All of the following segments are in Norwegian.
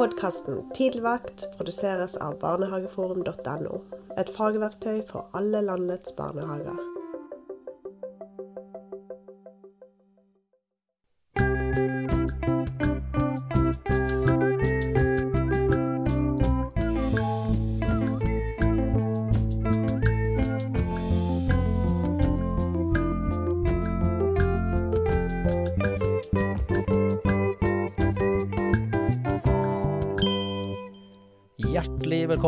Podkasten Tidligvakt produseres av barnehageforum.no. Et fagverktøy for alle landets barnehager.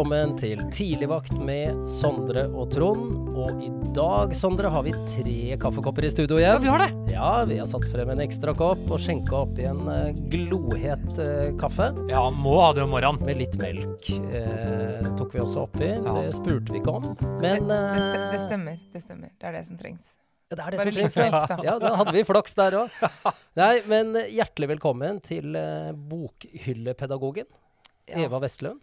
Velkommen til Tidligvakt med Sondre og Trond. Og i dag, Sondre, har vi tre kaffekopper i studio igjen. Ja, vi har det. Ja, vi har satt frem en ekstra kopp og skjenka oppi en eh, glohet eh, kaffe. Ja, må ha det om morgenen. Med litt melk eh, tok vi også oppi. Ja. Det spurte vi ikke om. Men det, det, det stemmer. Det stemmer. Det er det som trengs. ja, det er det Bare som trengs. melk, da. Ja, da hadde vi flaks der òg. Nei, men hjertelig velkommen til eh, bokhyllepedagogen Ja, Eva Vestlund.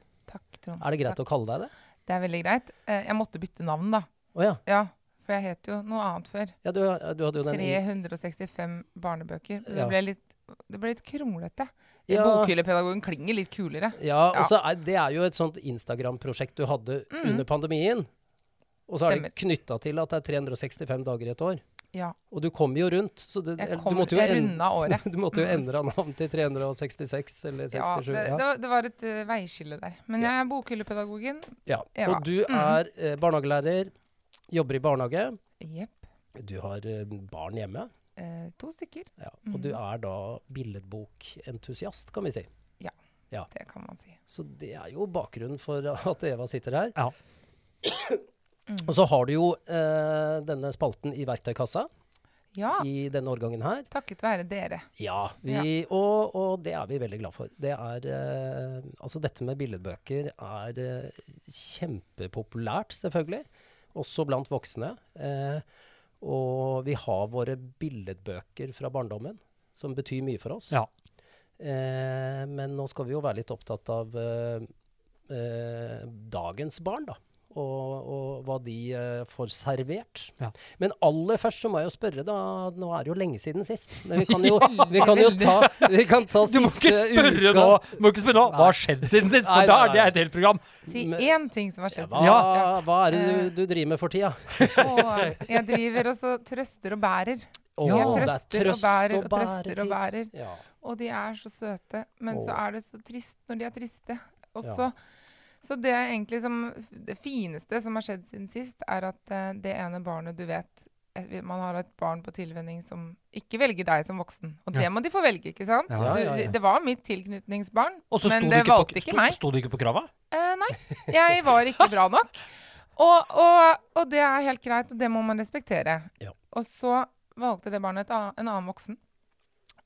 Trond. Er det greit Takk. å kalle deg det? Det er veldig greit. Eh, Jeg måtte bytte navn, da. Oh, ja. Ja, for jeg het jo noe annet før. ja du, du hadde jo den 365 barnebøker. Det ble litt, det ble litt kronglete. Ja. Bokhyllepedagogen klinger litt kulere. Ja, og Ja. så er det er jo et sånt Instagram-prosjekt du hadde mm. under pandemien. Og så er Stemmer. det knytta til at det er 365 dager i et år. Ja. Og du kom jo rundt, så det, Jeg, kom, du måtte jo jeg en- runda året. Du måtte jo endre navn til 366 eller 67. Ja, det, Ja, det, var, det var et uh, veiskille der. Men jeg er bokhyllepedagogen. ja. Og du Mhm. er eh, barnehagelærer, jobber i barnehage. Yep. Du har uh, barn hjemme. Eh, to stykker. Ja. Og du Mhm. er da billedbokentusiast, kan vi si. Ja, Det kan man si. Så det er jo bakgrunnen for at Eva sitter her. Ja. Mm. Og så har du jo eh, denne spalten i verktøykassa Ja, i denne årgangen her. takket være dere. Ja, vi, Og, og det er vi veldig glad for. Det er eh, Altså, dette med billedbøker er eh, kjempepopulært, selvfølgelig. Også blant voksne. Eh, og vi har våre billedbøker fra barndommen, som betyr mye for oss. Ja. Eh, men nå skal vi jo være litt opptatt av eh, eh, dagens barn, da. Og, og hva de uh, får servert. Ja. Men aller først så må jeg jo spørre, da. Nå er det jo lenge siden sist. Men vi kan jo, vi kan jo ta, vi kan ta Du må ikke spørre nå! Du må ikke spørre nå. Hva har skjedd siden sist? Nei, For da er det et helt program. Si én ting som har skjedd skjedd. sist. Ja. hva er det Eh. du, du driver med for tida? Og jeg driver og så trøster og bærer. Oh, jeg er trøster og bærer og trøster og bærer. Ja. Og de er så søte, men så er det så trist når de er triste. Og Ja. Så, det er egentlig som Det fineste som har skjedd siden sist, er at uh, det ene barnet du vet eh, Man har et barn på tilvenning som ikke velger deg som voksen. Og det Ja. må de få velge, ikke sant? Ja, ja. Du, det var mitt tilknytningsbarn, men det ikke valgte på, ikke meg. sto du ikke på krava? Eh, nei, jeg var ikke bra nok. Og, og, og det er helt greit, og det må man respektere. Ja. Og så valgte det barnet et, en annen voksen.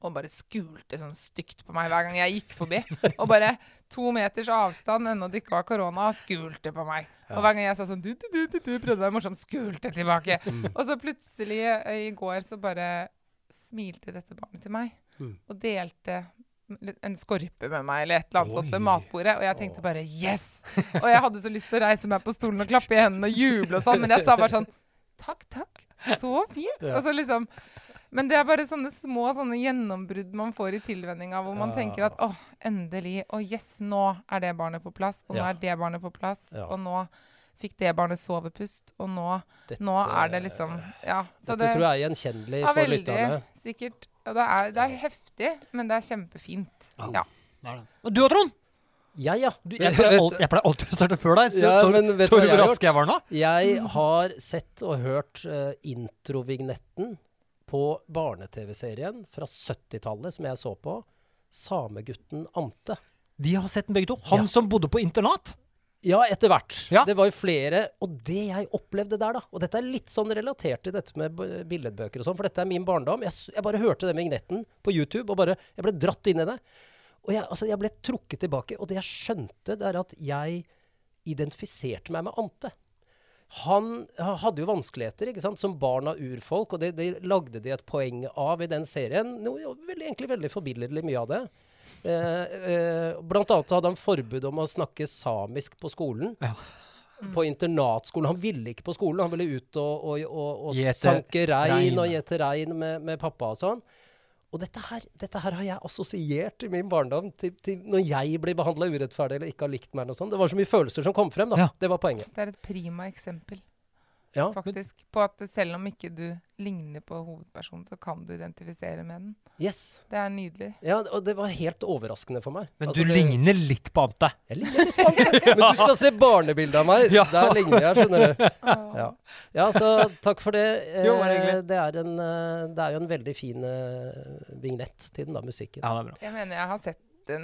Og bare skulte sånn stygt på meg hver gang jeg gikk forbi. Og bare to meters avstand ennå det ikke var korona, skulte på meg. Og hver gang jeg sa sånn du, du, du, du, prøvde å være morsom, skulte tilbake. Og så plutselig eh, i går så bare smilte dette barnet til meg og delte en skorpe med meg eller et eller annet sånt ved matbordet. Og jeg tenkte bare yes! Og jeg hadde så lyst til å reise meg på stolen og klappe i hendene og juble og sånn, men jeg sa bare sånn takk, takk. Så fint. Og så liksom men det er bare sånne små sånne gjennombrudd man får i tilvenninga, hvor man tenker at åh, endelig. Og yes, nå er det barnet på plass. Og nå Ja. er det barnet på plass. Ja. Og nå fikk det barnet sovepust. Og nå, Dette- nå er det liksom Ja. Så Dette det tror jeg er gjenkjennelig for veldig lytterne. sikkert. Og det er, det er heftig, men det er kjempefint. Ja. Og du og Trond? Jeg, ja. Du, jeg, pleier alltid, jeg pleier alltid å starte før deg. Så, Ja, så, men vet du så hva jeg rask jeg var nå. Jeg har sett og hørt uh, introvignetten på barne-TV-serien fra 70-tallet som jeg så på. Samegutten Ante. De har sett den begge to. Han Ja. som bodde på internat. Ja, etter hvert. Ja. Det var jo flere. Og det jeg opplevde der, da Og dette er litt sånn relatert til dette med billedbøker og sånn, for dette er min barndom. Jeg, jeg bare hørte den vignetten på YouTube, og bare Jeg ble dratt inn i det. Og jeg, altså, jeg ble trukket tilbake. Og det jeg skjønte, det er at jeg identifiserte meg med Ante. Han hadde jo vanskeligheter ikke sant? som barn av urfolk, og det, det lagde de et poeng av i den serien. Noe veldig, egentlig veldig forbilledlig mye av det. Eh, eh, blant annet hadde han forbud om å snakke samisk på skolen. Ja. På internatskolen. Han ville ikke på skolen, han ville ut og, og, og, og sanke rein. og gjete rein med, med pappa og sånn. Og dette her, dette her har jeg assosiert i min barndom til, til når jeg blir behandla urettferdig eller ikke har likt meg. eller noe sånt. Det var så mye følelser som kom frem. da. Ja. Det var poenget. Det er et prima eksempel, Ja. faktisk, på at selv om ikke du ligner på hovedpersonen, så kan du identifisere med den. Yes. Det er nydelig. Ja, og det var helt overraskende for meg. Men Altså, du det- ligner litt på Ante. Jeg ligner litt på Ante. Men du skal se barnebildet av meg. Ja. Der ligner jeg, skjønner du. Ja. ja, så takk for det. Eh, Jo, bare det, er en, eh, det er jo en veldig fin eh, vignett til den, da, musikken. Ja, det er bra. Jeg mener jeg har sett den,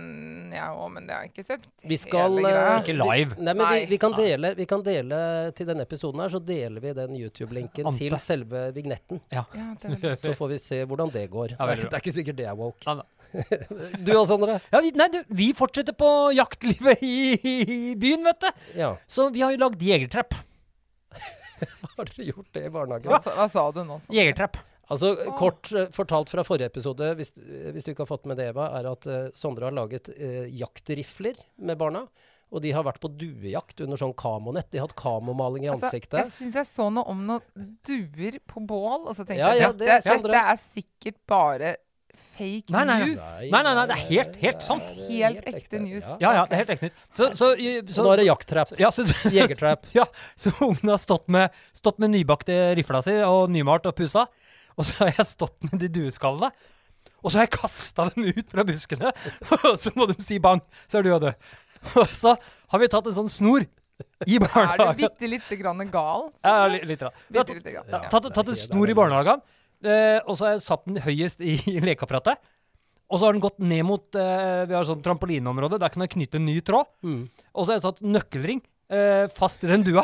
jeg òg, men det har jeg ikke sett. Vi skal eh, Ikke live. Nei, men vi, Nei. vi, kan dele, vi kan dele til denne episoden her, så deler vi den YouTube-linken til selve vignetten. Ja, det er veldig Så får vi se hvordan det går. Ja, det, er, er ikke sikkert det er woke. Ja. Du og Sondre? Ja, vi, nei, du, vi fortsetter på jaktlivet i, i byen, vet du. Ja. Så vi har jo lagd jegertrapp. Har dere gjort det i barnehagen? hva, sa- hva sa du nå? Jegertrapp. Altså, Kort eh, fortalt fra forrige episode, hvis, eh, hvis du ikke har fått med det, Eva, er at uh, Sondre har laget uh, jaktrifler med barna. Og de har vært på duejakt under sånn kamonett. De har hatt kamomaling i Altså, ansiktet. jeg syns jeg så noe om noen duer på bål, og så tenkte Ja, jeg ja, dette, det er dette er sikkert bare fake Nei, nei, nei. news. Nei, nei, nei, det er helt, helt sant. Helt ekte news. Ja. Ja, ja, det er helt ekte news. Så, så, Så så, nå er det jakttrap. ja, så, Jegertrap. Ja, så ungen har stått med, stått med nybakte rifla si og nymalt og pussa. Og så har jeg stått med de dueskallene. Og så har jeg kasta dem ut fra buskene. Og så må de si bang, så er du og død. Og så har vi tatt en sånn snor i barnehagen. Er du bitte lite grann gal? Ja, litt. litt. Da. Bitte lite grann. Ja, Ja. tatt, tatt en snor i barnehagen, eh, og så har jeg satt den høyest i, i lekeapparatet. Og så har den gått ned mot eh, Vi har sånn trampolineområde. Der kan jeg knytte en ny tråd. Mm. Og så har jeg tatt nøkkelring eh, fast i den dua.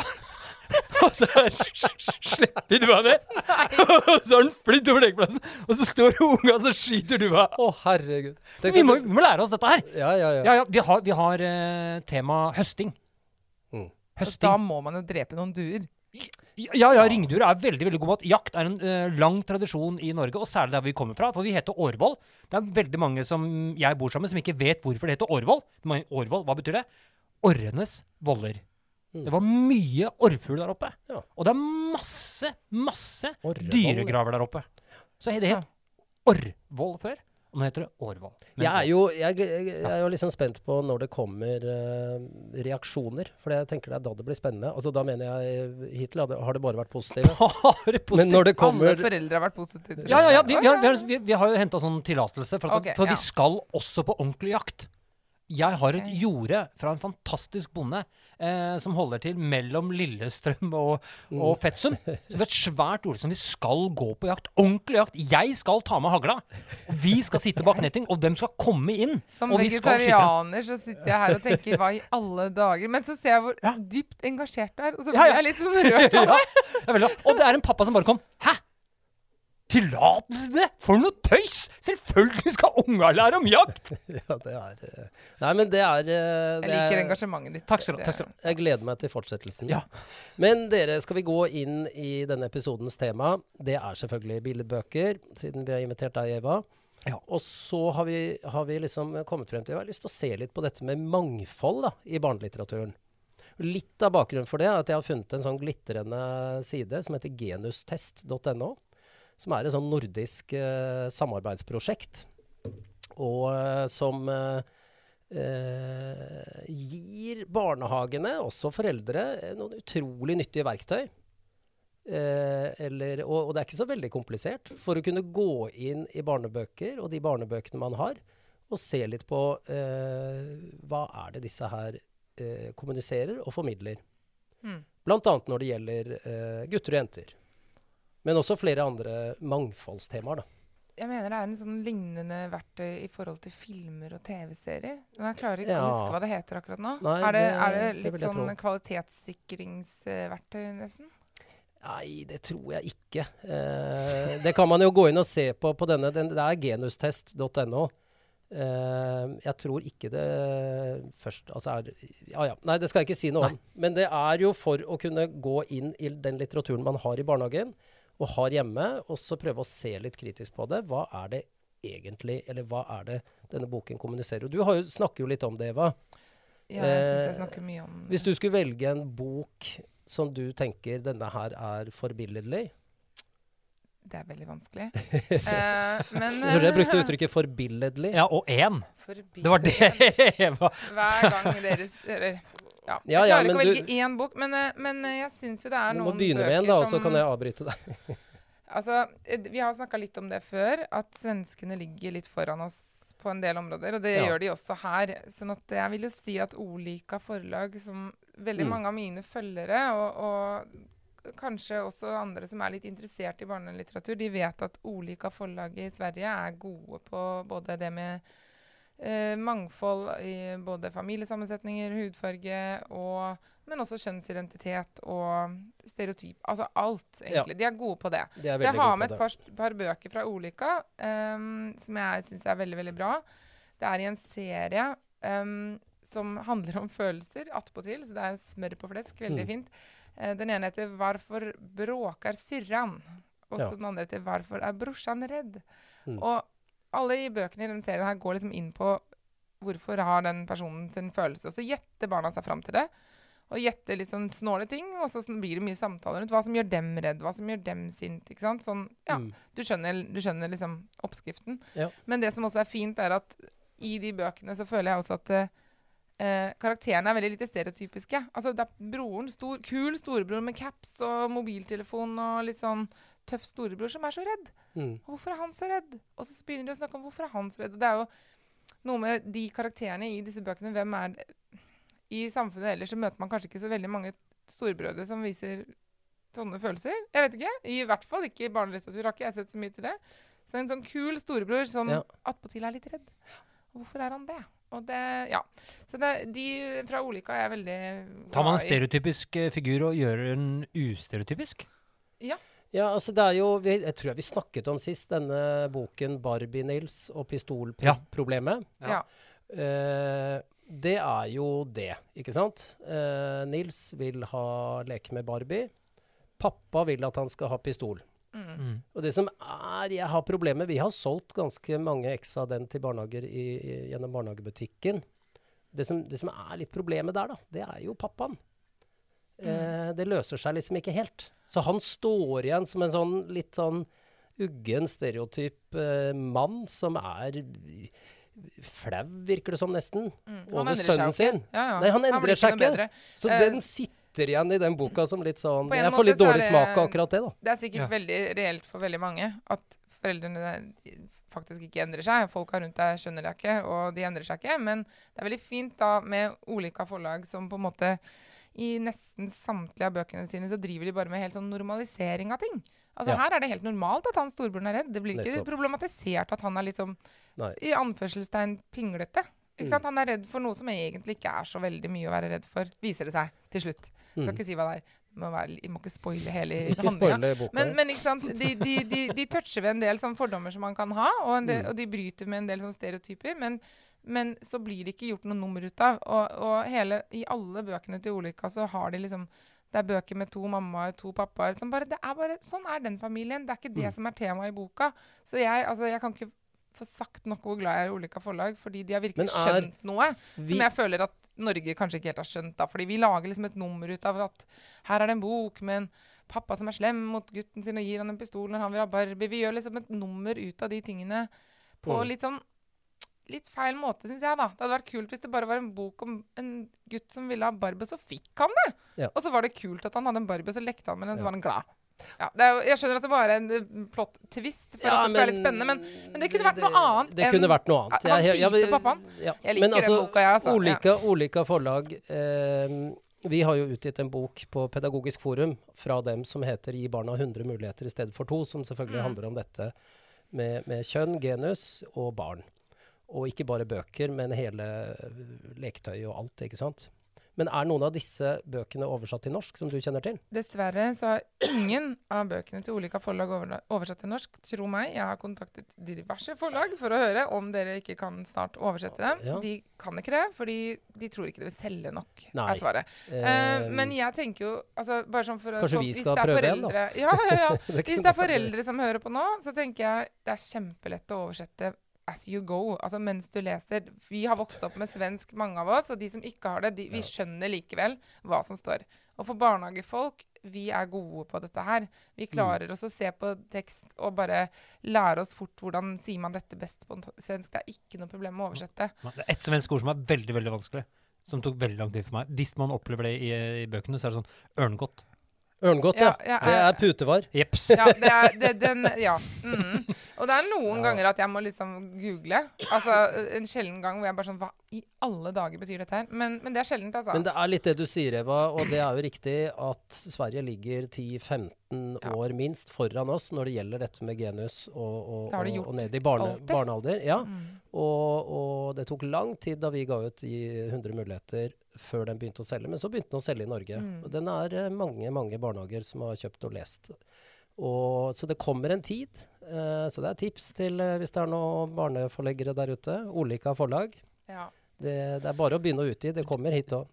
og så du slipper dua ned. og så har den flydd over lekeplassen. Og så står unga og så skyter dua. Å, herregud. Tenk Vi må, vi må lære oss dette her. Ja, ja, ja. Ja, ja, vi har, vi har uh, tema høsting. Mm. Høsting. da må man jo drepe noen duer. Ja, ja, ringduer er veldig veldig god mat. Jakt er en uh, lang tradisjon i Norge, og særlig der vi kommer fra. For vi heter Årvoll. Det er veldig mange som jeg bor sammen som ikke vet hvorfor det heter Årvoll. Årvoll, hva betyr det? Orrenes voller. Det var mye orrfugl der oppe. Ja. Og det er masse, masse Orrevoll, dyregraver der oppe. Så det het Orrvoll før, og nå heter det Årvoll. Jeg er jo, jeg, jeg, jeg er jo liksom spent på når det kommer uh, reaksjoner. For jeg tenker det er da det blir spennende. Altså Da mener jeg Hittil har det, har det bare vært positive. Bare positivt. Men når det Alle foreldre har vært positive Ja, ja, ja. Vi, vi, har, vi, vi har jo henta sånn tillatelse, for, at, okay, for ja. vi skal også på ordentlig jakt. Jeg har et jorde fra en fantastisk bonde eh, som holder til mellom Lillestrøm og, Mm. og Fetsum. Så det er et svært ord som vi skal gå på jakt. Ordentlig jakt. Jeg skal ta med hagla. Vi skal sitte bak netting, og dem skal komme inn. Som og vi skal vegetarianer så sitter jeg her og tenker hva i alle dager Men så ser jeg hvor Ja. dypt engasjert du er, og så blir ja. jeg litt sånn rørt av det. er. Og det er en pappa som bare kom Hæ? Tillatelse til det? For noe tøys! Selvfølgelig skal unga lære om jakt! Ja, det er eh, Nei, men det er det Jeg liker er- engasjementet ditt. Takk skal du ha. takk skal du ha. Jeg gleder meg til fortsettelsen. Ja. Men dere, skal vi gå inn i denne episodens tema? Det er selvfølgelig billedbøker, siden vi har invitert deg, Eva. Ja. Og så har vi, har vi liksom kommet frem til Jeg har lyst til å se litt på dette med mangfold da, i barnelitteraturen. Litt av bakgrunnen for det er at jeg har funnet en sånn glitrende side som heter genustest.no. Som er et sånn nordisk eh, samarbeidsprosjekt. Og eh, som eh, eh, gir barnehagene, også foreldre, eh, noen utrolig nyttige verktøy. Eh, eller, og, og det er ikke så veldig komplisert. For å kunne gå inn i barnebøker og de barnebøkene man har, og se litt på eh, hva er det disse her kommuniserer og formidler. Mm. Annet når det gjelder gutter og jenter. Men også flere andre mangfoldstemaer. da. Jeg mener det er en sånn lignende verktøy i forhold til filmer og TV-serier. Men jeg klarer ikke Ja. å huske hva det heter akkurat nå. Nei, er, det, det- er det litt det sånn tro. kvalitetssikringsverktøy, nesten? Nei, det tror jeg ikke. Eh, det kan man jo gå inn og se på på denne. Den, det er genustest.no. Eh, jeg tror ikke det først altså er, Ja ja. Nei, det skal jeg ikke si noe om. Men det er jo for å kunne gå inn i den litteraturen man har i barnehagen, og har hjemme, og så prøve å se litt kritisk på det. Hva er det egentlig, eller hva er det denne boken kommuniserer? Og du har jo, snakker jo litt om det, Eva. Ja, jeg syns Eh, jeg snakker mye om Hvis du skulle velge en bok som du tenker denne her er forbilledlig Det er veldig vanskelig. uh, men hørte jeg brukte uttrykket 'forbilledlig'. Ja, og én. Det var det Eva Hver gang deres Eller ja. jeg jeg ja, klarer ikke å velge du- én bok, men, eh, men eh, jeg syns jo det er noen bøker som Du må begynne med en, da, og så kan jeg avbryte deg. Altså, eh, Vi har snakka litt om det før, at svenskene ligger litt foran oss på en del områder. Og det Ja. gjør de også her. sånn at jeg vil jo si at Olika forlag, som veldig Mm. mange av mine følgere, og, og kanskje også andre som er litt interessert i barnelitteratur, de vet at Olika forlag i Sverige er gode på både det med eh, mangfold i både familiesammensetninger, hudfarge og men også kjønnsidentitet og stereotyp. Altså alt, egentlig. De er gode på det. De Så jeg har med et par, par bøker fra Olika um, som jeg syns er veldig, veldig bra. Det er i en serie um, som handler om følelser, attpåtil. Så det er smør på flesk. Veldig Mm. fint. Eh, den ene heter 'Hvorfor bråker syrran?' Og så Ja. den andre heter 'Hvorfor er brorsan redd?' Mm. Og alle i bøkene i den serien her går liksom inn på hvorfor har den personen sin følelse. Og så gjetter barna seg fram til det. Og gjetter litt sånn snåle ting, og så blir det mye samtaler rundt hva som gjør dem redd, hva som gjør dem sint. ikke sant? Sånn, ja, Mm. du skjønner, du skjønner liksom oppskriften. Ja. Men det som også er fint, er at i de bøkene så føler jeg også at eh, karakterene er veldig lite stereotypiske. Altså det er broren, stor, kul storebror med caps og mobiltelefon og litt sånn tøff storebror som er så redd. Mm. Hvorfor er han så redd? Og så begynner de å snakke om hvorfor er han så redd. Og det er jo noe med de karakterene i disse bøkene. Hvem er det? I samfunnet ellers så møter man kanskje ikke så veldig mange storebrødre som viser sånne følelser. Jeg vet ikke. I hvert fall ikke i barnelitteratur har ikke jeg sett så mye til det. Så en sånn kul storebror som Ja. attpåtil er litt redd. Og hvorfor er han det? Og det, ja. Så det, de fra Olika er jeg veldig Tar man en stereotypisk eh, figur og gjør den ustereotypisk? Ja, altså det er jo vi, Jeg tror jeg vi snakket om sist denne boken 'Barbie-Nils og pistolproblemet'. Ja. Uh, det er jo det, ikke sant? Uh, Nils vil ha leke med Barbie. Pappa vil at han skal ha pistol. Mm. Mm. Og det som er Jeg har problemer Vi har solgt ganske mange X av den til barnehager i, i, gjennom barnehagebutikken. Det som, det som er litt problemet der, da, det er jo pappaen. Eh, det løser seg liksom ikke helt. Så han står igjen som en sånn litt sånn uggen, stereotyp eh, mann som er flau, virker det som nesten, Mm. Over sønnen sin. Ja, ja. Nei, han endrer endrer seg ikke. Så Eh, den sitter igjen i den boka som litt sånn Jeg får litt dårlig det- smak av akkurat det, da. Det er sikkert Ja. veldig reelt for veldig mange at foreldrene faktisk ikke endrer seg. Folka rundt deg skjønner det ikke, og de endrer seg ikke. Men det er veldig fint da med ulike forlag som på en måte i nesten samtlige av bøkene sine så driver de bare med helt sånn normalisering av ting. Altså Ja. Her er det helt normalt at han storebroren er redd. Det blir ikke Nettopp. problematisert at han er litt sånn i anførselstegn pinglete. Ikke Mm. sant? Han er redd for noe som egentlig ikke er så veldig mye å være redd for, viser det seg til slutt. Skal Mm. ikke si hva det er. må være, må ikke spoile hele handlinga. Men, men ikke sant? De, de, de, de toucher ved en del sånn fordommer som man kan ha, og, del, Mm. og de bryter med en del sånn stereotyper. Men, men så blir det ikke gjort noe nummer ut av. Og, og hele, i alle bøkene til Olika så har de liksom Det er bøker med to mammaer, to pappaer som bare, det er bare, Sånn er den familien. Det er ikke det Mm. som er temaet i boka. Så jeg, altså, jeg kan ikke få sagt nok hvor glad jeg er i Olykka forlag, fordi de har virkelig skjønt noe Vi- som jeg føler at Norge kanskje ikke helt har skjønt. da, Fordi vi lager liksom et nummer ut av at her er det en bok med en pappa som er slem mot gutten sin og gir han en pistol når han vil ha Barbie. Vi gjør liksom et nummer ut av de tingene på Mm. litt sånn litt feil måte, syns jeg. da. Det hadde vært kult hvis det bare var en bok om en gutt som ville ha Barbie, så fikk han det! Ja. Og så var det kult at han hadde en Barbie, så lekte han med den, så Ja. var han glad. Ja, det er jeg skjønner at det bare er en plott plot twist for Ja, at det skal være litt spennende, men, men det kunne vært noe annet Det kunne vært noe annet. Han kjipe pappaen. Ja. Jeg liker Men den altså, boka, jeg, altså. Olika, Olika forlag eh, Vi har jo utgitt en bok på Pedagogisk forum fra dem som heter 'Gi barna 100 muligheter i stedet for to', som selvfølgelig Mm. handler om dette med, med kjønn, genus og barn. Og ikke bare bøker, men hele leketøyet og alt, ikke sant. Men er noen av disse bøkene oversatt til norsk, som du kjenner til? Dessverre så har ingen av bøkene til ulike forlag oversatt til norsk. Tro meg, jeg har kontaktet diverse forlag for å høre om dere ikke kan snart oversette dem. Ja. De kan ikke det, fordi de tror ikke det vil selge nok, Nei. er svaret. Eh, men jeg tenker jo altså, bare sånn for Kanskje vi hvis skal er prøve en, da? Ja, ja, ja. Hvis det er foreldre som hører på nå, så tenker jeg det er kjempelett å oversette as you go. Altså mens du leser. Vi har vokst opp med svensk, mange av oss, og de som ikke har det, de, vi skjønner likevel hva som står. Og for barnehagefolk, vi er gode på dette her. Vi klarer oss å se på tekst og bare lære oss fort hvordan sier man dette best på svensk. Det er ikke noe problem med å oversette. Det er ett svensk ord som er veldig veldig vanskelig. Som tok veldig lang tid for meg. Hvis man opplever det i, i bøkene, så er det sånn ørngodt. Ørngodt, ja. Ja, ja, Det er eh, putevar. Jeps. Ja, det er, det, den, ja. Mm. Og det er noen Ja. ganger at jeg må liksom google. Altså en sjelden gang hvor jeg bare sånn Hva i alle dager betyr dette her? Men, men det er sjeldent, altså. Men det er litt det du sier, Eva, og det er jo riktig at Sverige ligger 10-15 Ja. år minst foran oss når det gjelder dette med genus og, og, og, og ned i barne, barnealder. Ja. Mm. Og, og det tok lang tid da vi ga ut i 100 muligheter før den begynte å selge, men så begynte den å selge i Norge. Mm. Og den er eh, mange, mange barnehager som har kjøpt og lest. Og, så det kommer en tid. eh, så det er tips til eh, hvis det er noen barneforleggere der ute. Olika forlag. Ja. Det, det er bare å begynne å utgi. Det kommer hit òg.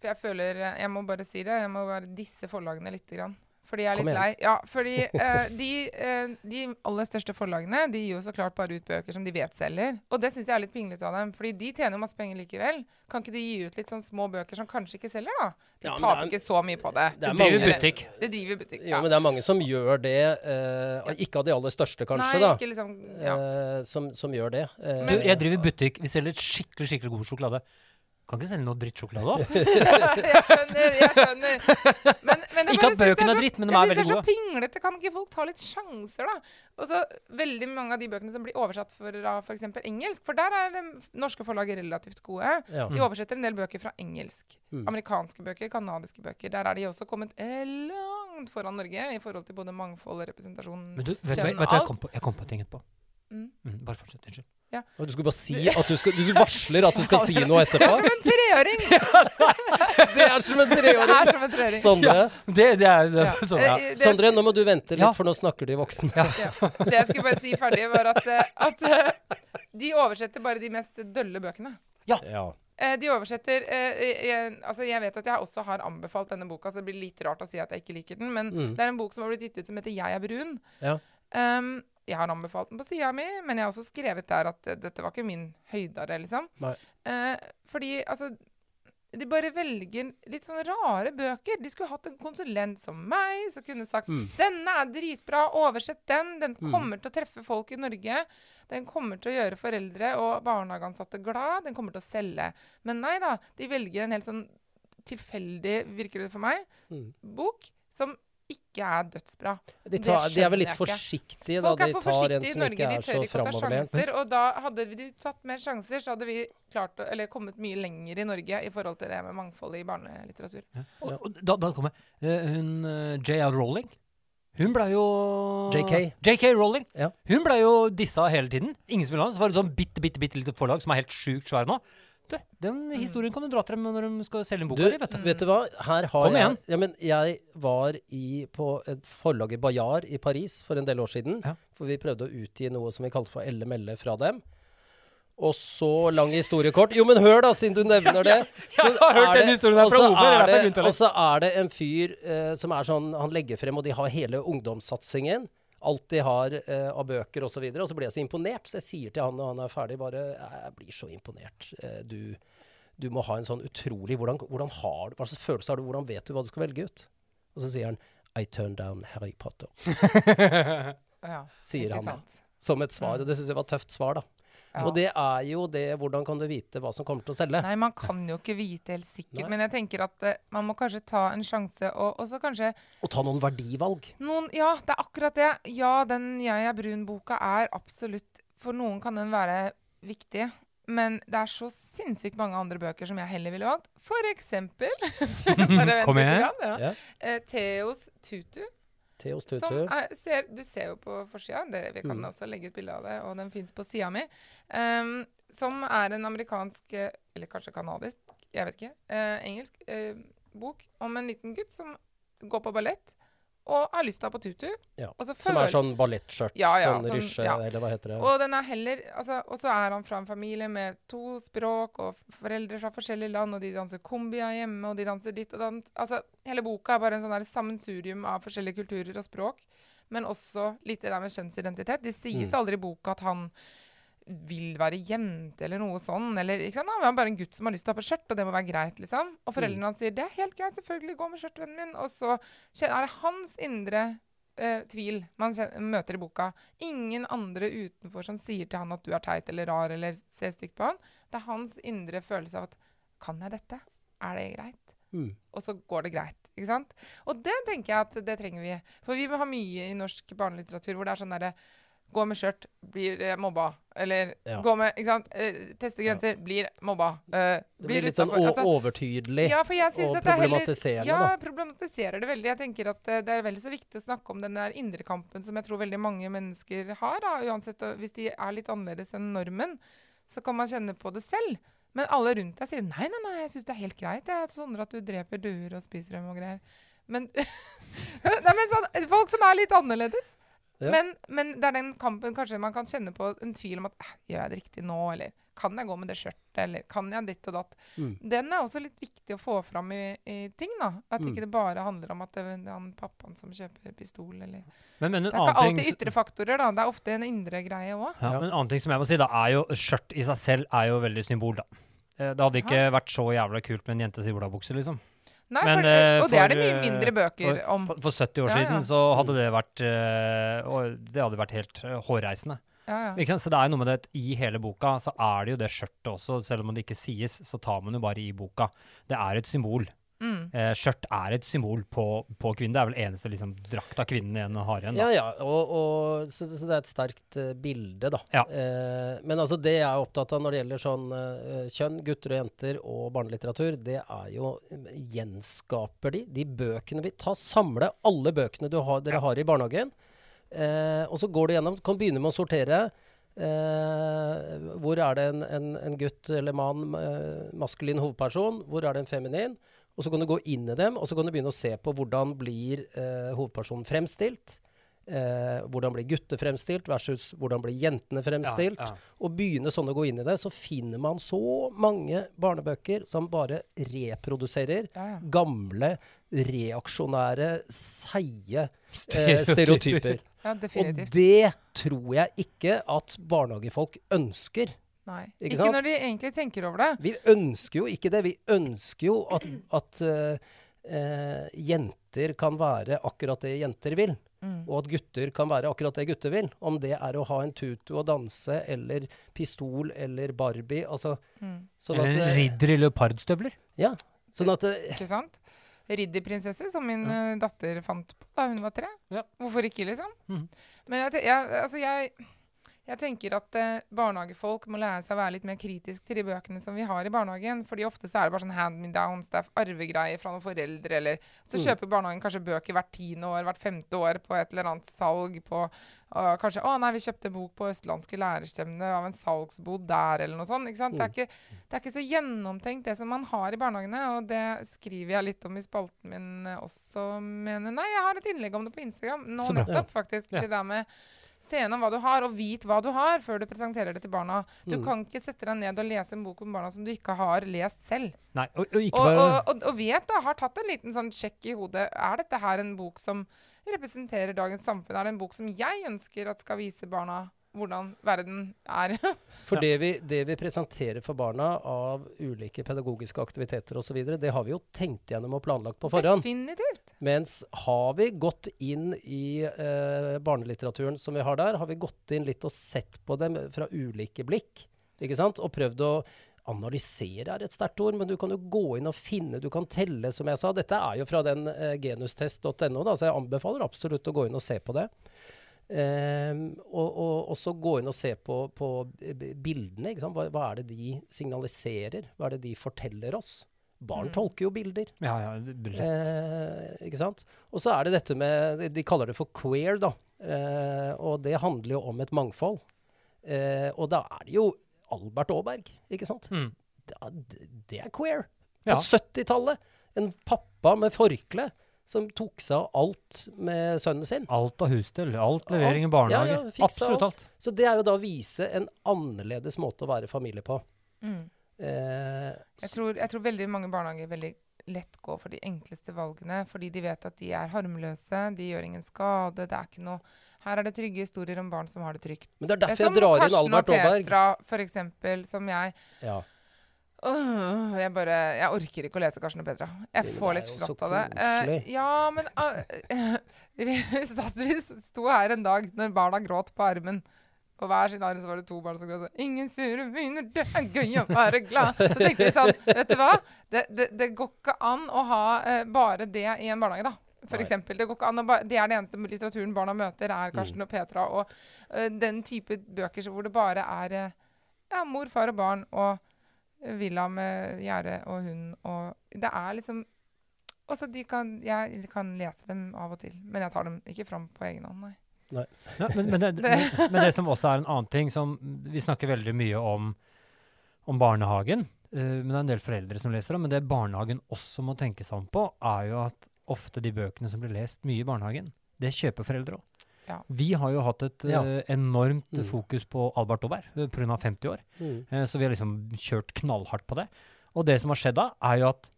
Jeg føler eh, Jeg må bare si det. Jeg må bare disse forlagene lite grann. Fordi jeg er litt lei. Ja, fordi uh, de, uh, de aller største forlagene de gir jo så klart bare ut bøker som de vet selger. Og det syns jeg er litt pinglete av dem. Fordi de tjener jo masse penger likevel. Kan ikke de gi ut litt sånn små bøker som kanskje ikke selger, da? De Ja, taper er- ikke så mye på det. det er Du driver mange- butikk. Det driver butikk. ja. Jo, men det er mange som gjør det. Uh, ikke av de aller største, kanskje, Nei, da. ikke liksom ja. eh, som, som gjør det. Men, Du, jeg driver butikk. Vi selger skikkelig skikkelig god sjokolade. Kan ikke selge noe drittsjokolade òg. jeg skjønner, jeg skjønner. Men, men jeg Ikke at bøkene er så- dritt, men de er jeg gode. synes syns det er så pinglete. Kan ikke folk ta litt sjanser, da? Og så Veldig mange av de bøkene som blir oversatt fra f.eks. engelsk, for der er det norske forlag relativt gode. ja. De oversetter en del bøker fra engelsk. Mm. Amerikanske bøker, kanadiske bøker. Der er de også kommet langt foran Norge i forhold til både mangfold representasjon. Men du, vet Kjønn, vet du jeg kom på? Jeg kom på ting etterpå. Mm. Mm, bare fortsett. Unnskyld. Og du skulle bare si at du, skal, du varsler at du skal si noe etterpå? Det er som en treåring! Det er som en Det treåring! er. Sondre, Det, det er det, Ja. sånn, Eh, ja. eh, Sondre, nå må du vente litt, Ja. for nå snakker de voksne. Ja. Det jeg skulle bare si ferdig, var at, eh, at de oversetter bare de mest dølle bøkene. Ja. Eh, de oversetter jeg, Altså, jeg vet at jeg også har anbefalt denne boka, så det blir litt rart å si at jeg ikke liker den, men Mm. det er en bok som har blitt gitt ut som heter 'Jeg er brun'. Ja. Um, jeg har anbefalt den på sida mi, men jeg har også skrevet der at eh, dette var ikke min høydare, liksom. Eh, fordi altså de bare velger litt sånne rare bøker. De skulle hatt en konsulent som meg, som kunne sagt Mm. 'Denne er dritbra, oversett den. Den Mm. kommer til å treffe folk i Norge.' Den kommer til å gjøre foreldre og barnehageansatte glad. Den kommer til å selge. Men nei da. De velger en helt sånn tilfeldig, virker det for meg, Mm. bok som ikke er dødsbra. De, Det tar, de er vel litt forsiktige, da. Folk er De for tar en forsiktige i Norge. ikke De tør ikke å ta sjanser. Og da hadde de tatt mer sjanser, så hadde vi klart å, eller kommet mye lenger i Norge i forhold til det med mangfoldet i barnelitteratur. Og, og da, da kommer eh, hun uh, J.R. Rowling. Hun ble jo JK. JK Rowling. Ja. Hun ble jo dissa hele tiden. Ingen som ville ha henne. Så var det sånn bitte, bitte, bitte lite forlag som er helt sjukt svære nå. Du, den historien kan du dra frem når de skal selge en bok Du, di, vet du. vet du hva? Her har Kom jeg igjen. ja, men Jeg var i, på et forlag i Bayard i Paris for en del år siden. Ja. For vi prøvde å utgi noe som vi kalte for Elle Melle fra dem. Og så lang historiekort. Jo, men hør, da, siden du nevner det. jeg har hørt den historien der fra Ove, jeg Og så er det en fyr eh, som er sånn Han legger frem, og de har hele ungdomssatsingen. Alt de har eh, av bøker osv. Og, så og så blir jeg så imponert, så jeg sier til han når han er ferdig, bare Jeg blir så imponert. Eh, du, du må ha en sånn utrolig hvordan, hvordan har du, Hva slags følelse har du? Hvordan vet du hva du skal velge ut? Og så sier han I turn down Harry Potter, Ja, sier han sant. Som et svar. Og det syns jeg var et tøft svar, da. Ja. Og det er jo det Hvordan kan du vite hva som kommer til å selge? Nei, man kan jo ikke vite helt sikkert. Nei. Men jeg tenker at uh, man må kanskje ta en sjanse, og og så kanskje Og ta noen verdivalg. noen Ja, det er akkurat det. Ja, den 'Jeg er brun'-boka er absolutt For noen kan den være viktig. Men det er så sinnssykt mange andre bøker som jeg heller ville valgt. For eksempel Bare vent Kom litt igjen. ja. Ja. Uh, Theos Tutu. Theos Som Tutu. er, ser, du ser jo på forsida. Vi kan Mm. også legge ut bilde av det, og den fins på sida mi. Um, som er en amerikansk, eh, eller kanskje kanadisk, jeg vet ikke, uh, engelsk uh, bok om en liten gutt som går på ballett og har lyst til å ha på tutu. Ja. Som er sånn ballettskjørt. Ja, ja, sånn sånn- rysje, ja. eller hva heter det? Og den er heller altså, Og så er han fra en familie med to språk og foreldre fra forskjellige land, og de danser kumbia hjemme, og de danser ditt og datt. Altså, hele boka er bare en sånn sammensurium av forskjellige kulturer og språk. Men også litt det der med kjønnsidentitet. Det sies Mm. aldri i boka at han vil være jente eller noe sånn. Eller, ikke sant? Han er bare en gutt som har lyst til å ha på skjørt, og det må være greit, liksom. Og foreldrene hans sier det er helt greit, selvfølgelig, gå med skjørt, vennen min. Og så er det hans indre uh, tvil man møter i boka. Ingen andre utenfor som sier til han at du er teit eller rar eller ser stygt på han. Det er hans indre følelse av at kan jeg dette? Er det greit? Mm. og så går det greit. Ikke sant? Og det tenker jeg at det trenger vi. For vi har mye i norsk barnelitteratur hvor det er sånn derre Gå med skjørt, blir eh, mobba. Eller Ja. gå med ikke sant? Eh, teste grenser, blir mobba. Uh, Det blir litt sånn Altså, overtydelig ja, og er problematiserende, Ja, da. problematiserer det veldig. Jeg tenker at det er vel så viktig å snakke om den der indre kampen som jeg tror veldig mange mennesker har. Da. Uansett hvis de er litt annerledes enn normen, så kan man kjenne på det selv. Men alle rundt deg sier nei, nei, nei, jeg syns det er helt greit. Jeg sånn at du dreper duer og spiser dem og greier. Men, nei, men sånn, folk som er litt annerledes. Ja. Men, men det er den kampen kanskje man kan kjenne på en tvil om at "Eh, gjør jeg det riktig nå, eller kan jeg gå med det skjørtet, eller kan jeg ditt og datt. Mm. Den er også litt viktig å få fram i, i ting, da. At Mm. ikke det bare handler om at det er han pappaen som kjøper pistol, eller Men, men en Det er ikke alltid ytre faktorer, da. Det er ofte en indre greie òg. Ja, men en annen ting som jeg må si, da, er jo skjørt i seg selv er jo veldig symbol, da. Eh, Det hadde ikke vært så jævla kult med en jentes olabukse, liksom. Nei, Men, for, eh, og det er det mye eh, mindre bøker om. For, for 70 år Ja, siden så hadde det vært eh, og Det hadde vært helt hårreisende. Ja, ja. Så det er noe med det at i hele boka så er det jo det skjørtet også, selv om det ikke sies, så tar man jo bare i boka. Det er et symbol. Mm. Eh, skjørt er et symbol på, på kvinnen. Det er vel eneste liksom, drakta kvinnen igjen har igjen. Da. Ja, ja. Og, og, så, så det er et sterkt uh, bilde, da. Ja. Eh, men altså det jeg er opptatt av når det gjelder sånn uh, kjønn, gutter og jenter og barnelitteratur, det er jo eh, Gjenskaper de de bøkene vi tar Samle alle bøkene du har, dere har i barnehagen. Eh, og så går du gjennom, kan begynne med å sortere. Eh, hvor er det en, en, en gutt eller mann, maskulin hovedperson? Hvor er det en feminin? Og så kan du gå inn i dem, og så kan du begynne å se på hvordan blir eh, hovedpersonen fremstilt. Eh, hvordan blir gutter fremstilt versus hvordan blir jentene fremstilt. Ja, ja. Og begynne sånn å gå inn i det, så finner man så mange barnebøker som bare reproduserer Ja, ja. gamle, reaksjonære, seige eh, Stereotyper. Og det tror jeg ikke at barnehagefolk ønsker. Nei. ikke Ikke, når de egentlig tenker over det. Vi ønsker jo ikke det. Vi ønsker jo at, at uh, uh, jenter kan være akkurat det jenter vil. Mm. Og at gutter kan være akkurat det gutter vil. Om det er å ha en tutu og danse, eller pistol eller Barbie. Altså, Mm. sånn Eller at, en eh, ridder i leopardstøvler. ja, sånn at Ikke sant? Ridderprinsesse, som min ja. datter fant på da hun var tre. Ja. Hvorfor ikke, liksom? Mm. Men jeg, jeg, altså jeg, Jeg tenker at eh, barnehagefolk må lære seg å være litt mer kritisk til de bøkene som vi har i barnehagen. fordi ofte så er det bare sånn hand-me-downs, det er arvegreier fra noen foreldre, eller Så Mm. kjøper barnehagen kanskje bøker hvert tiende år, hvert femte år på et eller annet salg på og kanskje Å nei, vi kjøpte bok på Østlandske lærerstevne av en salgsbod der, eller noe sånt. ikke sant? Det, er ikke, det er ikke så gjennomtenkt, det som man har i barnehagene. Og det skriver jeg litt om i spalten min også, mener Nei, jeg har et innlegg om det på Instagram nå nettopp, faktisk. Ja. Det der med Se gjennom hva du har, og vit hva du har, før du presenterer det til barna. Du Mm. kan ikke sette deg ned og lese en bok om barna som du ikke har lest selv. Nei, og, og ikke bare og, og, og vet da, har tatt en liten sånn sjekk i hodet. Er dette her en bok som representerer dagens samfunn? Er det en bok som jeg ønsker at skal vise barna hvordan verden er? For det, vi, det vi presenterer for barna av ulike pedagogiske aktiviteter osv., det har vi jo tenkt gjennom og planlagt på forhånd. Definitivt. Mens har vi gått inn i eh, barnelitteraturen som vi har der, har vi gått inn litt og sett på dem fra ulike blikk, ikke sant? Og prøvd å Analysere er et sterkt ord, men du kan jo gå inn og finne, du kan telle, som jeg sa. Dette er jo fra den eh, genustest.no, da, så jeg anbefaler absolutt å gå inn og se på det. Ehm, og, og også gå inn og se på, på bildene. Hva, hva er det de signaliserer? Hva er det de forteller oss? Barn Mm. tolker jo bilder. Ja, ja. Eh, ikke sant? Og så er det dette med De, kaller det for queer, da. Eh, og det handler jo om et mangfold. Eh, og da er det jo Albert Aaberg, ikke sant? Mm. Det, er- det er queer. På Ja. 70-tallet. En pappa med forkle som tok seg av alt med sønnen sin. Alt av husstell, alt levering i barnehage. ja, ja, Absolutt alt. alt. Så det er jo da å vise en annerledes måte å være familie på. Mm. Eh, Jeg tror, jeg tror veldig mange barnehager veldig lett går for de enkleste valgene, fordi de vet at de er harmløse, de gjør ingen skade, det er ikke noe Her er det trygge historier om barn som har det trygt. men det er derfor Som jeg drar inn Albert Aaberg. Som Karsten og Petra, eksempel, som jeg Ja. Åh, jeg bare Jeg orker ikke å lese Karsten og Petra. Jeg får litt flott av det. Eh, ja, men uh, vi, satt, vi sto her en dag når barna gråt på armen. På hver sin arm så var det to barn som gråt sånn 'Ingen sure miner, det er gøy å være glad'. Så tenkte vi sånn Vet du hva? Det, det, det går ikke an å ha eh, bare det i en barnehage, da. For eksempel, det, går ikke an å det er det eneste litteraturen barna møter, er Karsten og Petra. Og eh, den type bøker hvor det bare er ja, mor, far og barn og villa med gjerde og hund og Det er liksom Også de kan Jeg kan lese dem av og til, men jeg tar dem ikke fram på egen hånd, nei. Ja, men, men, det, Det- men, men det som også er en annen ting som Vi snakker veldig mye om, om barnehagen. Uh, men det er en del foreldre som leser om, Men det barnehagen også må tenke seg om på, er jo at ofte de bøkene som blir lest mye i barnehagen, det kjøper foreldre òg. Ja. Vi har jo hatt et Ja. uh, enormt Mm. fokus på Albert Aaberg uh, pga. 50 år. Mm. Uh, så vi har liksom kjørt knallhardt på det. Og det som har skjedd da, er jo at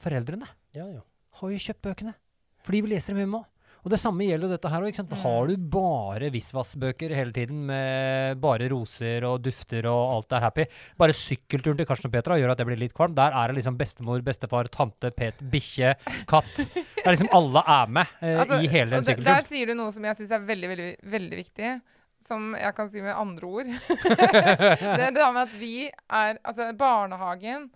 foreldrene Ja, ja. har jo kjøpt bøkene. For de vil lese dem hjemme òg. Og det samme gjelder jo dette her òg. Mm. Har du bare Visvas-bøker hele tiden med bare roser og dufter og alt er happy, bare sykkelturen til Karsten og Petra gjør at det blir litt kvalm. Der er det liksom bestemor, bestefar, tante, pet, bikkje, katt. Det er liksom alle er med eh, Altså, i hele den sykkelturen. Der sier du noe som jeg syns er veldig, veldig, veldig viktig. Som jeg kan si med andre ord. det, det har med at vi er Altså, barnehagen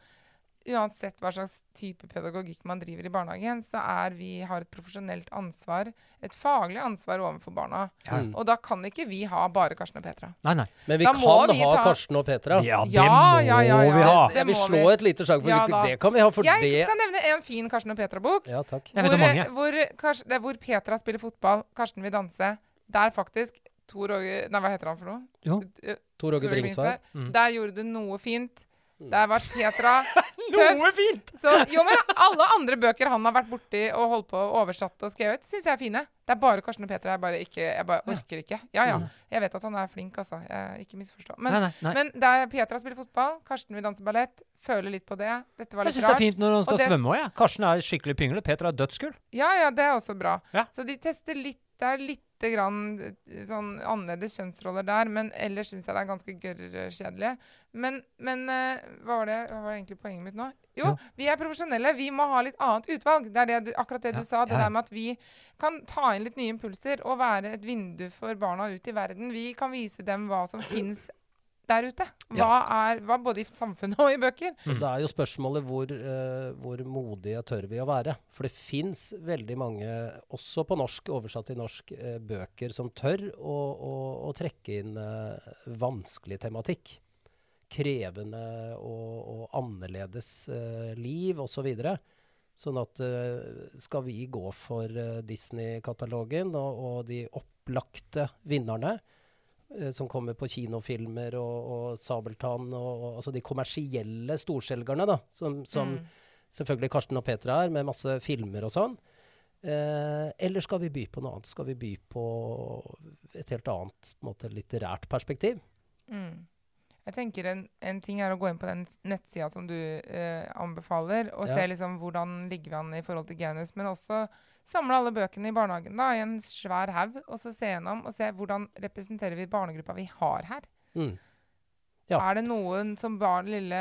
Uansett hva slags type pedagogikk man driver i barnehagen, så er vi har et profesjonelt ansvar, et faglig ansvar overfor barna. Ja. Mm. Og da kan ikke vi ha bare Karsten og Petra. Nei, nei. Men vi Da kan vi ha ta- Karsten og Petra. Ja, det Ja, må ja, ja, ja. vi ha. Det Jeg vil slå vi. et lite slag for Ja, det. Det kan vi ha, for Jeg det skal nevne en fin Karsten og Petra-bok. Ja, takk. Jeg vet hvor, mange. hvor, Kars- det er hvor Petra spiller fotball, Karsten vil danse. Der faktisk Tor Åge Nei, hva heter han for noe? Jo. Eh, Tor Åge Tor Åge Bringsvær. Mm. Der gjorde du noe fint. Der var Petra tøff. Noe fint! Så jo, men alle andre bøker han har vært borti og holdt på og oversatt og skrevet, syns jeg er fine. Det er bare Karsten og Petra jeg bare ikke Jeg bare orker ikke. Ja ja, jeg vet at han er flink, altså. Jeg, ikke misforstå. Men, Nei, nei, nei. men der Petra spiller fotball, Karsten vil danse ballett, føler litt på det. Dette var litt rart. Jeg litt syns det er fint når han skal Og det- svømme òg, jeg. Karsten er skikkelig pingle. Petra er dødskul. Ja, ja, det er også bra. Ja. Så de tester litt Det er lite grann eh, sånn annerledes kjønnsroller der, men ellers syns jeg det er ganske gørr-kjedelig. Men, men eh, hva, var det, hva var egentlig poenget mitt nå? Jo, ja. vi er profesjonelle. Vi må ha litt annet utvalg. Det er det du, akkurat det Ja, du sa. Det ja. der med at vi kan ta inn litt nye impulser og være et vindu for barna ut i verden. Vi kan vise dem hva som fins der ute. Hva er hva både i samfunnet og i bøker? Og Det er jo spørsmålet hvor, uh, hvor modige tør vi å være. For det fins veldig mange, også på norsk, oversatt til norsk, uh, bøker som tør å, å, å trekke inn uh, vanskelig tematikk. Krevende og, og annerledes uh, liv osv. Så sånn at skal vi gå for Disney-katalogen og, og de opplagte vinnerne, som kommer på kinofilmer og, og Sabeltann og, og altså de kommersielle storselgerne, da, som, som Mm. selvfølgelig Karsten og Petra er, med masse filmer og sånn. Eh, eller skal vi by på noe annet? Skal vi by på et helt annet måte, litterært perspektiv? Mm. Jeg tenker en, en ting er å gå inn på den nettsida som du eh, anbefaler, og Ja. se liksom hvordan ligger vi an i forhold til genus, men også samle alle bøkene i barnehagen da, i en svær haug, og så se gjennom og se hvordan representerer vi barnegruppa vi har her. Mm. Ja. Er det noen som barn lille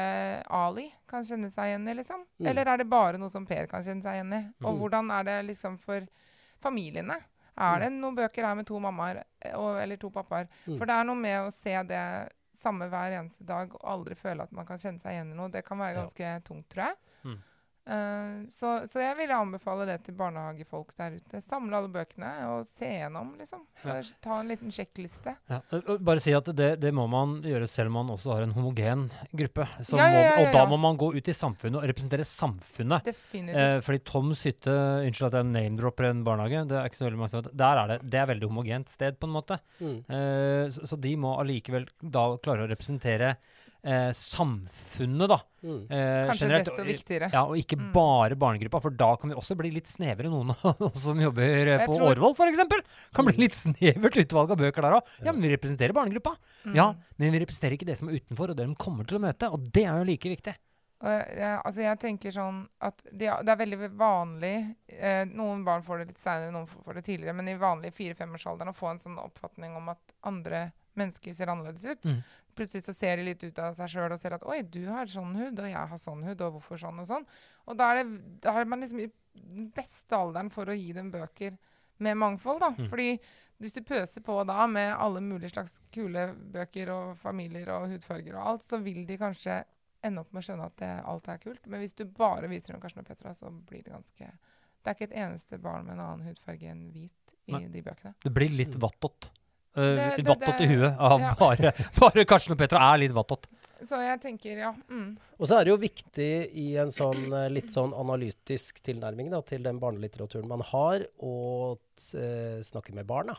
Ali kan kjenne seg igjen i, liksom? Mm. Eller er det bare noe som Per kan kjenne seg igjen i? Og Mm. hvordan er det liksom for familiene? Er det noen bøker her med to mammaer eh, eller to pappaer? Mm. For det er noe med å se det samme hver eneste dag og aldri føle at man kan kjenne seg igjen i noe. Det kan være Ja. ganske tungt, tror jeg. Eh, så, så jeg ville anbefale det til barnehagefolk der ute. Samle alle bøkene og se gjennom, liksom. Ja. Ta en liten sjekkliste. Ja. Bare si at det, det må man gjøre selv om man også har en homogen gruppe. Så Ja, ja, må, ja, ja, og da må man gå ut i samfunnet og representere samfunnet. Eh, fordi Tom Sytte Unnskyld at jeg name-dropper en barnehage. Det er ikke så veldig mange som. Der er det, det er veldig homogent sted, på en måte. Mm. Eh, så, så de må allikevel da klare å representere eh, samfunnet, da. Mm. Eh, Kanskje generelt, desto viktigere. Ja, og ikke Mm. bare barnegruppa, for da kan vi også bli litt snevre, noen av oss som jobber eh, Jeg på tror- Årvoll f.eks. Kan bli Mm. litt snevert utvalg av bøker der òg. Ja, Ja. men vi representerer barnegruppa. Mm. Ja, men vi representerer ikke det som er utenfor, og det de kommer til å møte. Og det er jo like viktig. Og jeg, jeg- altså jeg tenker sånn at det, det er veldig vanlig eh, Noen barn får det litt seinere, noen får får det tidligere. Men i vanlig fire-femårsalderen å få en sånn oppfatning om at andre mennesker ser annerledes ut. Mm. Plutselig så ser de litt ut av seg sjøl og ser at 'oi, du har sånn hud, og jeg har sånn hud', og hvorfor sånn og sånn. Og da er, det, da er man liksom i den beste alderen for å gi dem bøker med mangfold, da. Mm. Fordi hvis du pøser på da med alle mulige slags kule bøker og familier og hudfarger og alt, så vil de kanskje ende opp med å skjønne at det, alt er kult. Men hvis du bare viser dem Karsten og Petra, så blir det ganske Det er ikke et eneste barn med en annen hudfarge enn hvit i Nei. de bøkene. Det blir litt Mm. Uh, det- i huet av ja. bare, bare Karsten og Petra er litt vattått. Så jeg tenker, ja. Mm. Og så er det jo viktig i en sånn eh, litt sånn analytisk tilnærming da, til den barnelitteraturen man har, å eh, snakke med barna.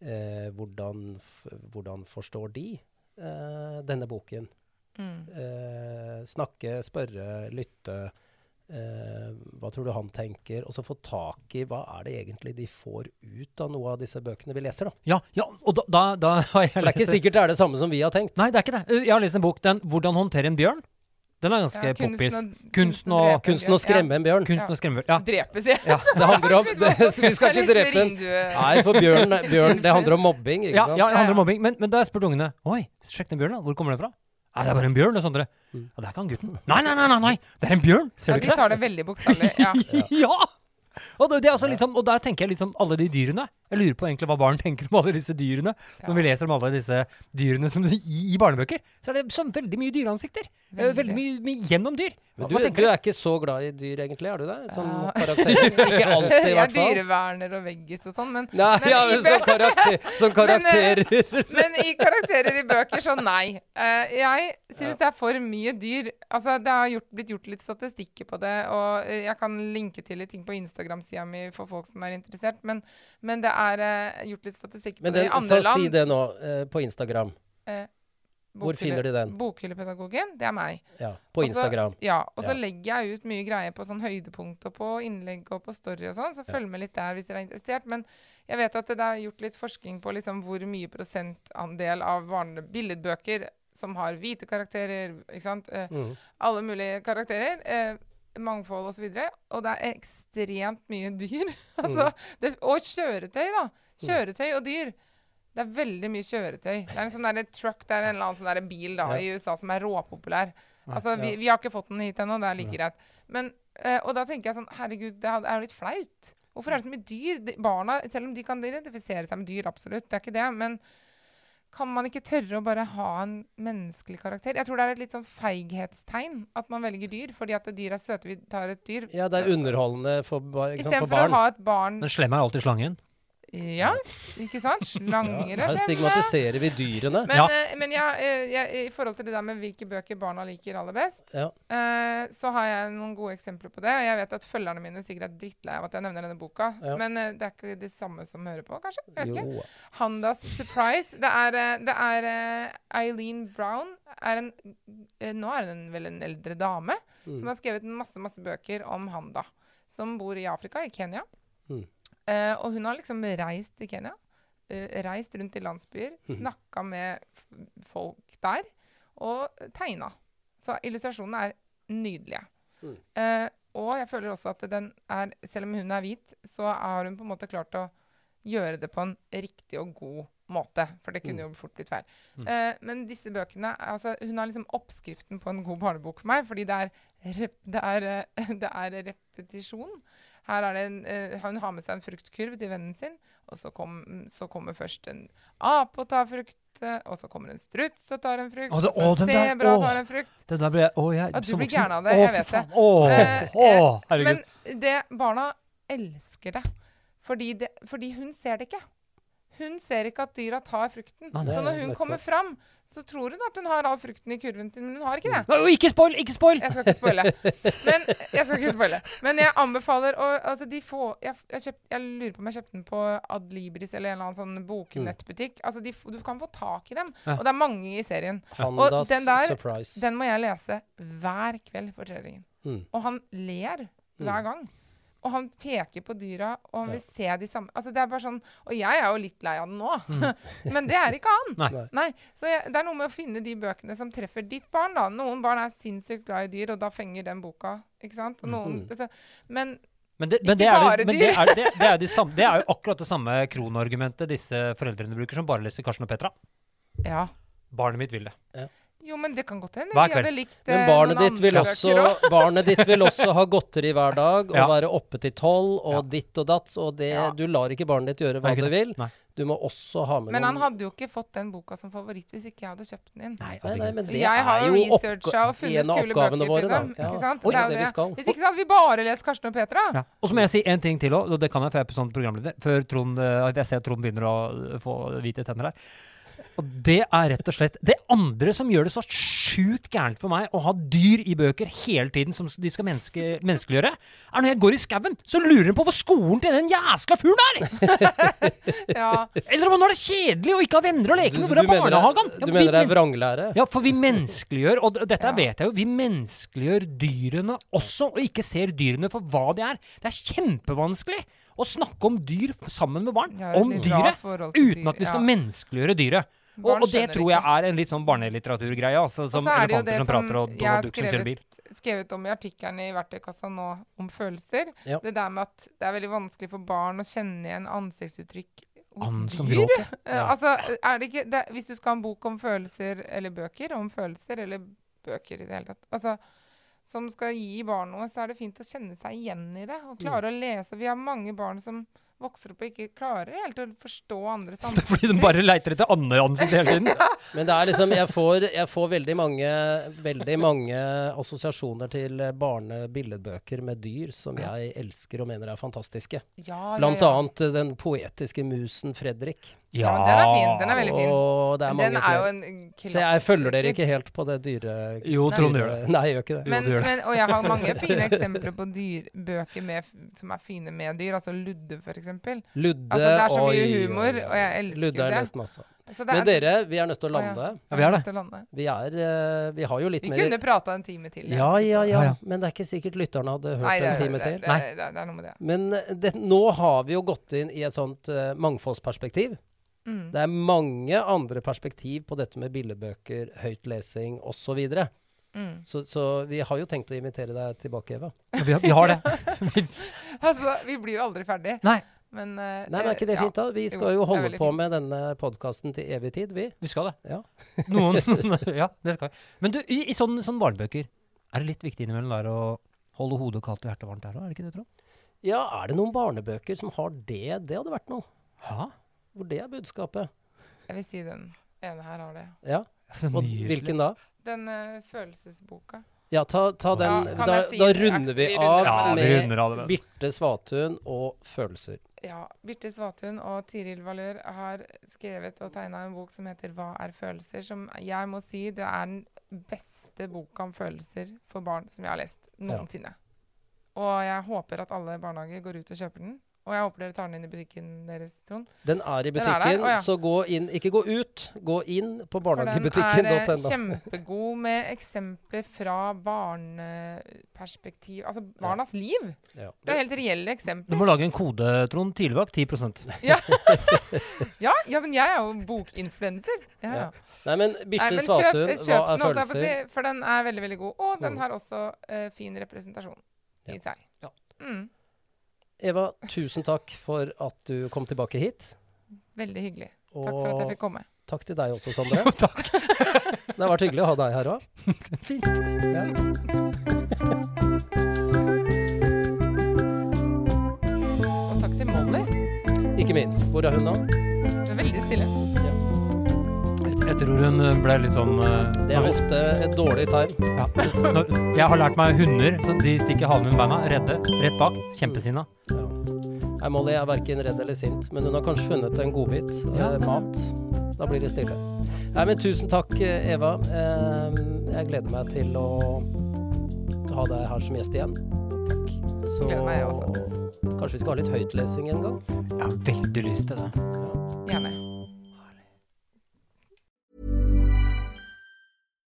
Eh, hvordan, f hvordan forstår de eh, denne boken? Mm. Eh, snakke, spørre, lytte. Eh, hva tror du han tenker? Og så få tak i hva er det egentlig de får ut av noe av disse bøkene vi leser. da. Ja, ja, og da, da, da har jeg lest det er ikke sikkert det er det samme som vi har tenkt. Nei, det er ikke det. Uh, Jeg har lest en bok, den 'Hvordan håndtere en bjørn'. Den er ganske Ja, poppis. Kunsten å- Kunsten å skremme en bjørn. Kunsten å skremme Ja. Drepe, sier jeg. Ja, det handler om det, Vi skal ikke drepe en Nei, for bjørn, bjørn Det handler om mobbing, ikke Ja, sant? ja, det handler om mobbing. Men, men da har jeg spurt ungene Oi, sjekk den bjørnen, da. Hvor kommer den fra? Nei, det er bare en bjørn, det, Sondre. Mm. Ja, det er ikke han gutten. Nei, nei, nei, nei, nei. det er en bjørn! Ser Ja, du de tar det veldig bokstavelig. Ja. Ja! Og, det, det er altså litt sånn, og der tenker jeg litt sånn alle de dyrene. Jeg lurer på egentlig hva barn tenker om alle disse dyrene. Når vi leser om alle disse dyrene som, i, i barnebøker, så er det sånn veldig mye dyreansikter. Veldig, Veldig mye, mye gjennom dyr. Men Hva du, du er ikke så glad i dyr, egentlig? Er du det? Som Ja. karakter? Ikke alltid, i hvert fall. Jeg er dyreverner og veggis og sånn, men, Nei, Men ja, men som, karakter, som karakterer. men i karakterer i bøker, så nei. Uh, jeg syns det er for mye dyr. Altså, Det har gjort, blitt gjort litt statistikker på det, og eh, jeg kan linke til litt ting på Instagram-sida mi for folk som er interessert, men, men det er eh, gjort litt statistikk på det i andre så land. si det nå, uh, på Instagram. Eh, Hvor finner de den? Bokhyllepedagogen, det er meg. Ja, på Instagram. Også. Ja, og så Ja. legger jeg ut mye greier på sånn høydepunkt og på innlegg og på story og sånn, så følg med litt der hvis dere er interessert. Men jeg vet at det er gjort litt forskning på liksom hvor mye prosentandel av billedbøker som har hvite karakterer, ikke sant. Mm. alle mulige karakterer. Mangfold osv. Og, så og det er ekstremt mye dyr. altså, det, og kjøretøy, da. Kjøretøy og dyr. Det er veldig mye kjøretøy. Det er en sånn der truck, det er en eller annen sånn der bil da, Ja. i USA som er råpopulær. Altså, vi, vi har ikke fått den hit ennå, det er like greit. Men, eh, og da tenker jeg sånn Herregud, det er jo litt flaut. Hvorfor er det så mye dyr? De, barna, selv om de kan identifisere seg med dyr, absolutt, det er ikke det, men kan man ikke tørre å bare ha en menneskelig karakter? Jeg tror det er et litt sånn feighetstegn at man velger dyr, fordi at dyr er søte. Vi tar et dyr Ja, det er underholdende for, ba- ikke sant, for Istedenfor å barn. ha et barn Den slemme er alltid slangen. Ja, ikke sant? Slanger Ja, er her stigmatiserer vi dyrene. Men, Ja. uh, men ja, uh, jeg, i forhold til det der med hvilke bøker barna liker aller best, Ja. eh, så har jeg noen gode eksempler på det. Og jeg vet at følgerne mine sikkert er drittlei av at jeg nevner denne boka. Ja. Men det er ikke det samme som hører på, kanskje? Jeg vet ikke. Jo. Handas Surprise. Det er, det er Eileen Brown. Er en, nå er hun vel en eldre dame Mm. som har skrevet masse masse bøker om Handa. Som bor i Afrika, i Kenya. Mm. Eh, og hun har liksom reist til Kenya. Uh, reist rundt i landsbyer. Mm. Snakka med folk der. Og tegna. Så illustrasjonene er nydelige. Mm. Uh, og jeg føler også at den er Selv om hun er hvit, så har hun på en måte klart å gjøre det på en riktig og god måte. For det kunne jo fort blitt feil. Eh, men disse bøkene altså, Hun har liksom oppskriften på en god barnebok for meg, fordi det er, rep det er, uh, det er repetisjon. Her er det en, uh, Hun har med seg en fruktkurv til vennen sin, og så, kom, så kommer først en ape og tar frukt. Og så kommer en struts og tar en frukt. Å, det- og så en sebra tar en frukt. Det der ble Å, jeg Ja, du blir gæren av det, Å, jeg vet det. Å, Eh, å, herregud. Men det, barna elsker det. Fordi, det. fordi hun ser det ikke. Hun ser ikke at dyra tar frukten. Nei, så når hun nettopp. kommer fram, så tror hun at hun har all frukten i kurven sin, men hun har ikke det. Nei, Ikke spoil! Ikke spoil! Jeg skal ikke spoile. Men jeg skal ikke spoile. Men jeg anbefaler å altså de få, jeg, jeg, kjøpt, jeg lurer på om jeg kjøpte den på Adlibris eller en eller annen sånn boknettbutikk. Altså de, du kan få tak i dem. Ja. Og det er mange i serien. Handas den der- Surprise. Den må jeg lese hver kveld for treåringen. Mm. Og han ler hver gang. Og han peker på dyra, og han Ja. vil se de samme Altså det er bare sånn Og jeg er jo litt lei av den nå, men det er ikke han. Nei. Nei. Så jeg, det er noe med å finne de bøkene som treffer ditt barn, da. Noen barn er sinnssykt glad i dyr, og da fenger den boka. Ikke sant? Og noen, Mm. så, men Men det, men det, er, bare det, men det, er, det, det, er de samme, det er jo akkurat det samme kronargumentet disse foreldrene bruker, som bare leser Karsten og Petra. ja. Barnet mitt vil det. Jo, men det kan godt hende. Hver Vi hadde kveld. likt Men eh, barnet noen ditt, vil også, barnet ditt vil også ha godteri hver dag og Ja. være oppe til tolv og Ja. ditt og datt. Og det, Ja. du lar ikke barnet ditt gjøre hva det vil. Nei. Du må også ha med Men han noen hadde jo ikke fått den boka som favoritt hvis ikke jeg hadde kjøpt den inn. Nei, Nei, nei, men det jeg har er jo researcha og funnet en av kule oppgavene bøker våre, til da. dem. Ja. Ikke sant? Oi, det er jo vi det. Hvis ikke så hadde vi bare lest Karsten og Petra. Ja. Og så må jeg si en ting til òg, og det kan jeg, for jeg er sånn programleder. Før Trond, eh, jeg ser at Trond begynner å få hvite tenner her. Og det er rett og slett det andre som gjør det så sjukt gærent for meg å ha dyr i bøker hele tiden som de skal menneske, menneskeliggjøre, er når jeg går i skauen, så lurer de på hvor skolen til den jæskla fuglen er! Ja. Eller om han har det kjedelig og ikke har venner å leke med. Hvor er barnehagen? Ja, du mener det er vranglære? Ja, for vi menneskeliggjør, og dette Ja. vet jeg jo, vi menneskeliggjør dyrene også, og ikke ser dyrene for hva de er. Det er kjempevanskelig å snakke om dyr sammen med barn. Jeg Om dyret, uten at vi skal ja. menneskeliggjøre dyret. Og, og det tror jeg ikke. er en litt sånn barnelitteraturgreie, altså, som er elefanter som som prater og jeg og Donald som kjører bil. skrevet, skrevet om i artikkelen i verktøykassa nå om følelser. Ja. Det der med at det er veldig vanskelig for barn å kjenne igjen ansiktsuttrykk hos dyr. Eh, Ja. altså, er det ikke det, Hvis du skal ha en bok om følelser, eller bøker om følelser, eller bøker i det hele tatt altså, som skal gi barn noe, så er det fint å kjenne seg igjen i det. Og klare å lese. Vi har mange barn som vokser opp og ikke klarer helt å forstå andres er fordi de bare leiter etter andeansikt hele tiden. Men det er liksom Jeg får, jeg får veldig mange Veldig mange assosiasjoner til barnebilledbøker med dyr som jeg elsker og mener er fantastiske. Ja, ja, Blant ja. annet den poetiske musen Fredrik. Ja, ja den er fin. Den er veldig fin. Er den er jo en Så jeg følger dere ikke helt på det dyre... Jo, Nei. Trond gjør det. Nei, jeg gjør ikke det. Men, jo, men, og jeg har mange fine eksempler på dyr, bøker med, som er fine med dyr. Altså Ludde, for eksempel. Ludde Altså, det er så mye oi, humor, og jeg elsker Ludde jo det. lest masse av. Så det Men er- dere, vi er nødt til å lande. Ja, vi er det. Vi er eh, Vi har jo litt Vi mer kunne prata en time til. Ja, ja, ja. Ja. Men det er ikke sikkert lytterne hadde hørt Nei, det, en er- time det, er- til. det, er- det, er- det er noe med det. Men eh, det, nå har vi jo gått inn i et sånt uh, mangfoldsperspektiv. Mm. Det er mange andre perspektiv på dette med billedbøker, høytlesing osv. Så, Mm. så så vi har jo tenkt å invitere deg tilbake, Eva. Ja, Vi, har- vi har det. Altså, vi blir aldri ferdig. Nei, Men, uh, Nei, men er ikke det ja. fint, da? Vi skal Jo, jo holde på fint. med denne podkasten til evig tid, vi. vi skal det. Ja. Noen Ja, det skal vi. Men du, i, i sånne, sånne barnebøker, er det litt viktig innimellom der å holde hodet kaldt og hjertet varmt der òg? Er det ikke det, tro? Ja, er det noen barnebøker som har det? Det hadde vært noe. Ja. Hvor det er budskapet. Jeg vil si den ene her har det. Ja. Og hvilken da? Den uh, følelsesboka. Ja, ta, ta den. Ja, da, si da runder vi Vi av runder Ja, vi med av det. vet du. Birte Svatun og følelser. Ja. Birte Svatun og Tiril Valør har skrevet og tegna en bok som heter 'Hva er følelser?', som jeg må si det er den beste boka om følelser for barn som jeg har lest noensinne. Og jeg håper at alle barnehager går ut og kjøper den. Og jeg håper dere tar den inn i butikken deres, Trond. Den er i butikken, er der? Ja. så gå inn Ikke gå ut, gå inn på barnehagebutikken.no. den er eh, kjempegod med eksempler fra barneperspektiv. Altså barnas liv. Ja. Det er helt reelle Du må lage en kode, Trond. Tidligvakt 10 Ja. ja, ja, men jeg er jo bokinfluenser. Ja, Ja. ja. Nei, men Birte Svatun, kjøp hva er følelser? si, for den er veldig, veldig god. Og den Mm. har også uh, fin representasjon i seg. Ja. Mm, Eva, tusen takk for at du kom tilbake hit. veldig hyggelig. Og Takk for at jeg fikk komme. takk til deg også, Sondre. Takk. Det har vært hyggelig å ha deg her òg. Fint. Ja. Og takk til Molly. Ikke minst. Hvor er hun nå? Det er veldig stille. Jeg tror hun eh, ble litt sånn uh, Det er ofte et dårlig tegn. ja. Jeg har lært meg hunder. Så de stikker halen under beina, redde, rett bak. Kjempesinna. Ja. Nei, Molly er verken redd eller sint, men hun har kanskje funnet en godbit. Ja. Eh, mat. Da blir det stille. Nei, men tusen takk, eh, Eva. Eh, jeg gleder meg til å ha deg her som gjest igjen. Takk. Så Gleder meg, jeg også. kanskje vi skal ha litt høytlesing en gang? Jeg har veldig lyst til det. Gjerne.